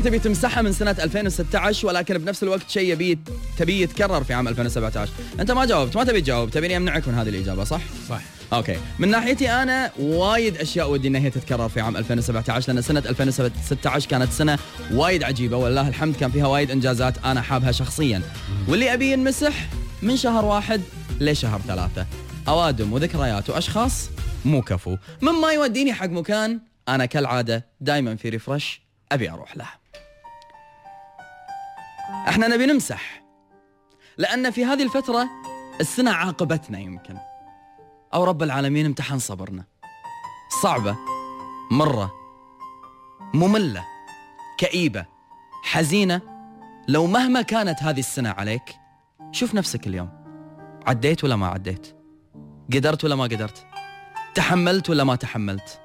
تبي تمسحها من سنة 2016 ولكن بنفس الوقت شيء يبي تبي يتكرر في عام 2017 أنت ما جاوبت ما تبي تجاوب تبيني أمنعك من هذه الإجابة صح؟ صح. أوكي. من ناحيتي أنا وايد أشياء ودي إنها هي تتكرر في عام 2017 لأن سنة 2016 كانت سنة وايد عجيبة ولله الحمد كان فيها وايد إنجازات أنا حابها شخصيا. واللي أبي ينمسح من شهر واحد لشهر ثلاثة. أوادم وذكريات وأشخاص مو كفو. مما يوديني حق مكان أنا كالعادة دائما في ريفرش أبي أروح له. إحنا نبي نمسح. لأن في هذه الفترة السنة عاقبتنا يمكن. أو رب العالمين امتحن صبرنا. صعبة مرة مملة كئيبة حزينة. لو مهما كانت هذه السنة عليك شوف نفسك اليوم. عديت ولا ما عديت؟ قدرت ولا ما قدرت؟ تحملت ولا ما تحملت؟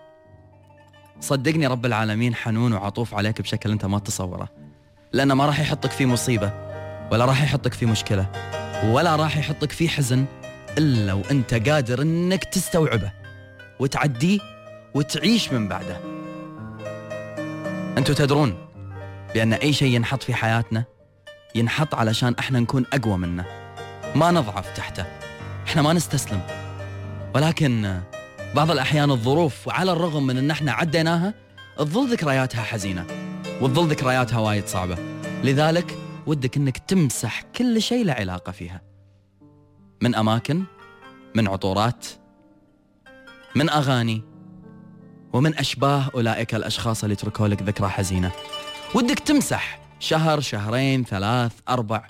صدقني رب العالمين حنون وعطوف عليك بشكل أنت ما تتصوره. لأنه ما راح يحطك في مصيبة ولا راح يحطك في مشكلة ولا راح يحطك في حزن إلا وأنت قادر إنك تستوعبه وتعديه وتعيش من بعده. أنتم تدرون بأن أي شيء ينحط في حياتنا ينحط علشان إحنا نكون أقوى منه. ما نضعف تحته. إحنا ما نستسلم. ولكن بعض الأحيان الظروف وعلى الرغم من إن إحنا عديناها تظل ذكرياتها حزينة وتظل ذكرياتها وايد صعبة. لذلك ودك إنك تمسح كل شيء له علاقة فيها. من أماكن من عطورات من أغاني ومن أشباه أولئك الأشخاص اللي تركوا لك ذكرى حزينة ودك تمسح شهر شهرين ثلاث أربع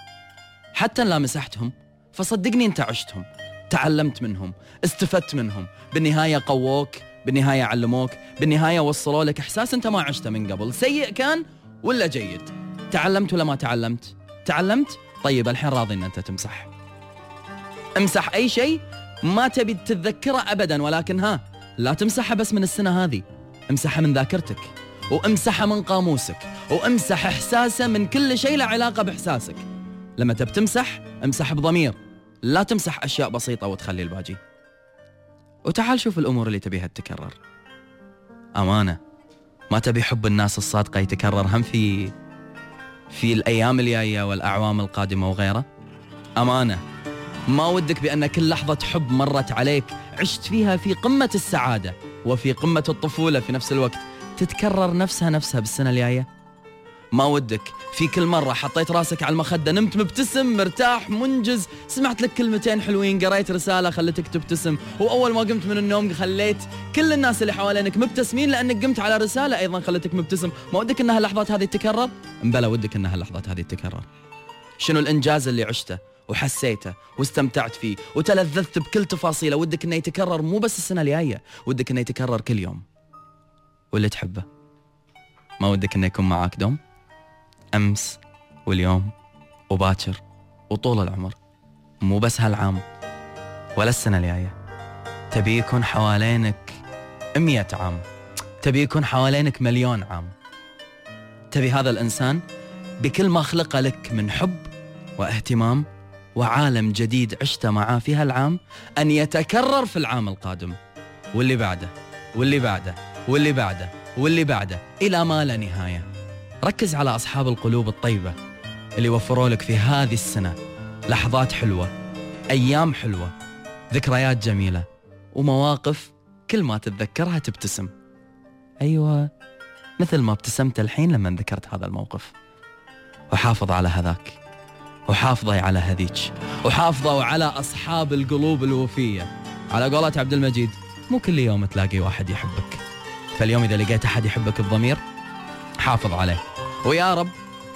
حتى لا مسحتهم فصدقني أنت عشتهم تعلمت منهم استفدت منهم بالنهاية قووك بالنهاية علموك بالنهاية وصلوا لك إحساس أنت ما عشته من قبل. سيء كان ولا جيد؟ تعلمت ولا ما تعلمت؟ تعلمت؟ طيب الحين راضي إن أنت تمسح. امسح أي شيء ما تبي تتذكره ابدا ولكن ها لا تمسحها بس من السنة هذه. امسحها من ذاكرتك وامسحها من قاموسك وامسح إحساسه من كل شيء له علاقة بإحساسك. لما تب تمسح امسح بضمير. لا تمسح أشياء بسيطة وتخلي الباقي. وتعال شوف الأمور اللي تبيها تتكرر. أمانة ما تبي حب الناس الصادقة يتكرر هم في في الأيام الجاية والأعوام القادمة وغيره؟ أمانة ما ودك بأن كل لحظة حب مرت عليك عشت فيها في قمة السعادة وفي قمة الطفولة في نفس الوقت تتكرر نفسها نفسها بالسنة الجاية؟ ما ودك. في كل مرة حطيت راسك على المخدة نمت مبتسم مرتاح منجز. سمعت لك كلمتين حلوين قريت رسالة خلتك تبتسم. وأول ما قمت من النوم خليت كل الناس اللي حوالينك مبتسمين لأنك قمت على رسالة أيضا خلتك مبتسم. ما ودك أن هاللحظات هذه تتكرر؟ مبلا ودك أن هاللحظات هذه تتكرر. شنو الإنجاز اللي عشته وحسيته واستمتعت فيه وتلذذت بكل تفاصيله؟ ودك إنه يتكرر مو بس السنة الجاية ودك إنه يتكرر كل يوم. واللي تحبه. ما ودك إنه يكون معاك دوم؟ أمس واليوم وباكر وطول العمر مو بس هالعام ولا السنة الجاية. تبي يكون حوالينك مية عام تبي يكون حوالينك مليون عام. تبي هذا الإنسان بكل ما خلق لك من حب واهتمام وعالم جديد عشت معاه في هالعام أن يتكرر في العام القادم. واللي بعده واللي بعده واللي بعده واللي بعده إلى ما لا نهاية. ركز على أصحاب القلوب الطيبة اللي وفروا لك في هذه السنة لحظات حلوة أيام حلوة ذكريات جميلة ومواقف كل ما تتذكرها تبتسم. أيوة مثل ما ابتسمت الحين لما ذكرت هذا الموقف. وحافظ على هذاك وحافظي على هذيك وحافظوا على أصحاب القلوب الوفية. على قولة عبد المجيد مو كل يوم تلاقي واحد يحبك. فاليوم إذا لقيت أحد يحبك بضمير حافظ عليه. ويا رب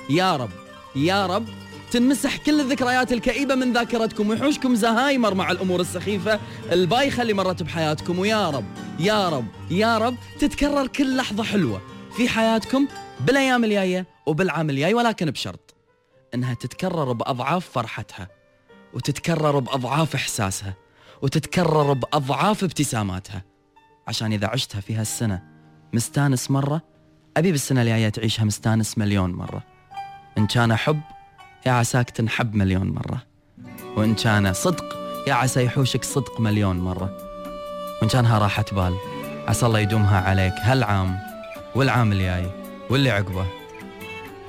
يا رب يا رب تنمسح كل الذكريات الكئيبة من ذاكرتكم ويحوشكم زهايمر مع الأمور السخيفة البايخة اللي مرت بحياتكم. ويا رب يا رب يا رب تتكرر كل لحظة حلوة في حياتكم بالأيام الجاية وبالعام الجاي ولكن بشرط إنها تتكرر بأضعاف فرحتها وتتكرر بأضعاف إحساسها وتتكرر بأضعاف ابتساماتها. عشان إذا عشتها في هالسنة مستانس مره أبي بالسنة الجايه تعيشها مستانس مليون مرة. إن كان حب يا عساك تنحب مليون مرة. وإن كان صدق يا عسى يحوشك صدق مليون مرة. وإن كانها راحة بال عسى الله يدومها عليك. هالعام والعام الجاي واللي عقبه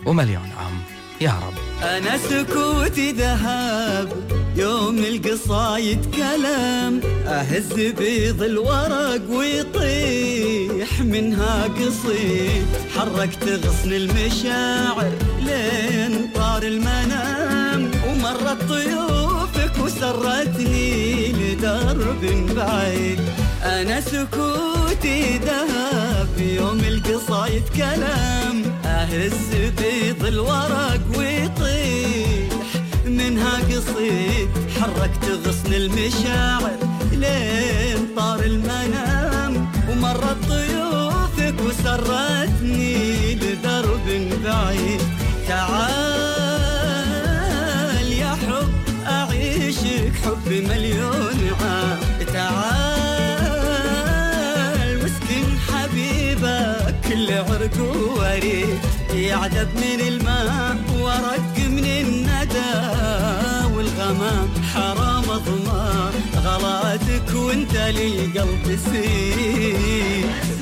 ومليون عام. يا رب. أنا سكوتي ذهب يوم القصايد كلام أهز بيض الورق ويطيح منها قصيد. حركت غصن المشاعر لين طار المنام ومرت طيوفك وسرتني لدرب بعيد. أنا سكوتي ذهب يوم القصايد كلام أهز بيض الورق ويطيح. منها قصيد حركت غصن المشاعر لين طار المنام. ومرت ضيوفك وسرتني لدرب بعيد. تعال يا حب أعيشك حب مليون عام. تعال واسكن حبيبك كل عرق وريد يعذب من الماء ورق من الندى والغمام حرام ضمان غلاتك وانت للقلب سيد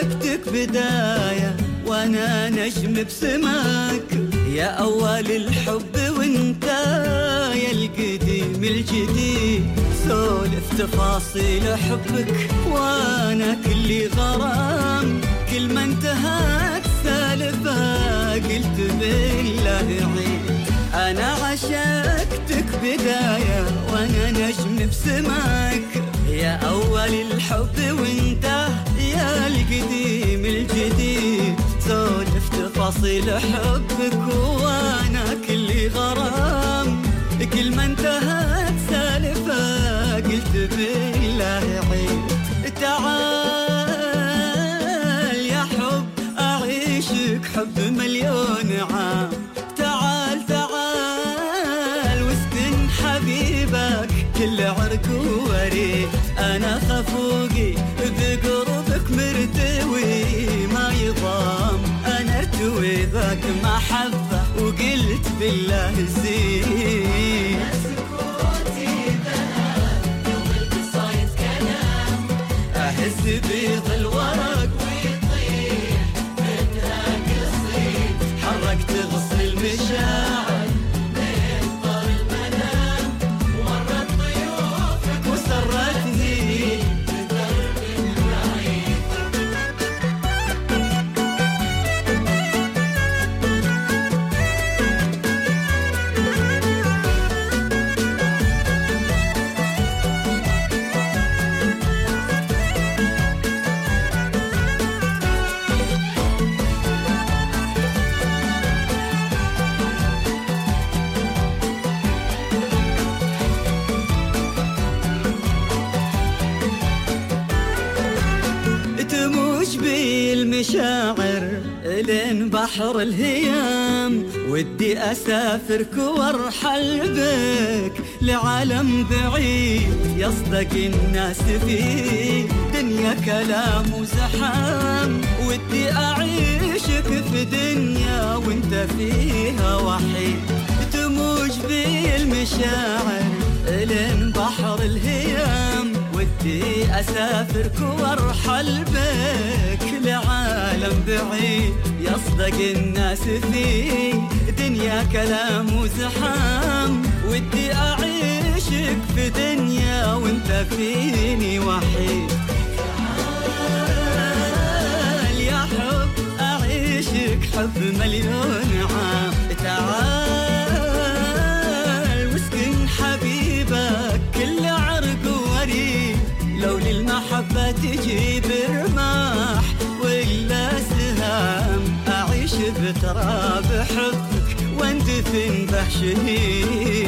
عشقتك بداية وأنا نجم بسماك. يا أول الحب وأنت يا القديم الجديد. سولف تفاصيل حبك وأنا كلي غرام. كل ما انتهت سالفة قلت بالله عيد. أنا عشقتك بداية وأنا نجم بسماك. يا أول الحب وأنت يا القديم الجديد. سولف تفاصيل حبك وأنا كل غرام. كل ما انتهت سالفة قلت بالله عيد. تعال يا حب أعيشك حب مليون عام. أنا ارتوي ذاك محبة وقلت بالله زين. الورق بحر الهيام ودي أسافرك وأرحل بك لعالم بعيد يصدق الناس فيه. دنيا كلام وزحام ودي أعيشك في دنيا وانت فيها وحيد. تموج بي المشاعر لين بحر الهيام ودي أسافرك وأرحل بك. لعالم بعيد يصدق الناس فيه دنيا كلام وزحام. ودي أعيشك في دنيا وانت فيني وحيد. تعال يا حب أعيشك حب مليون. her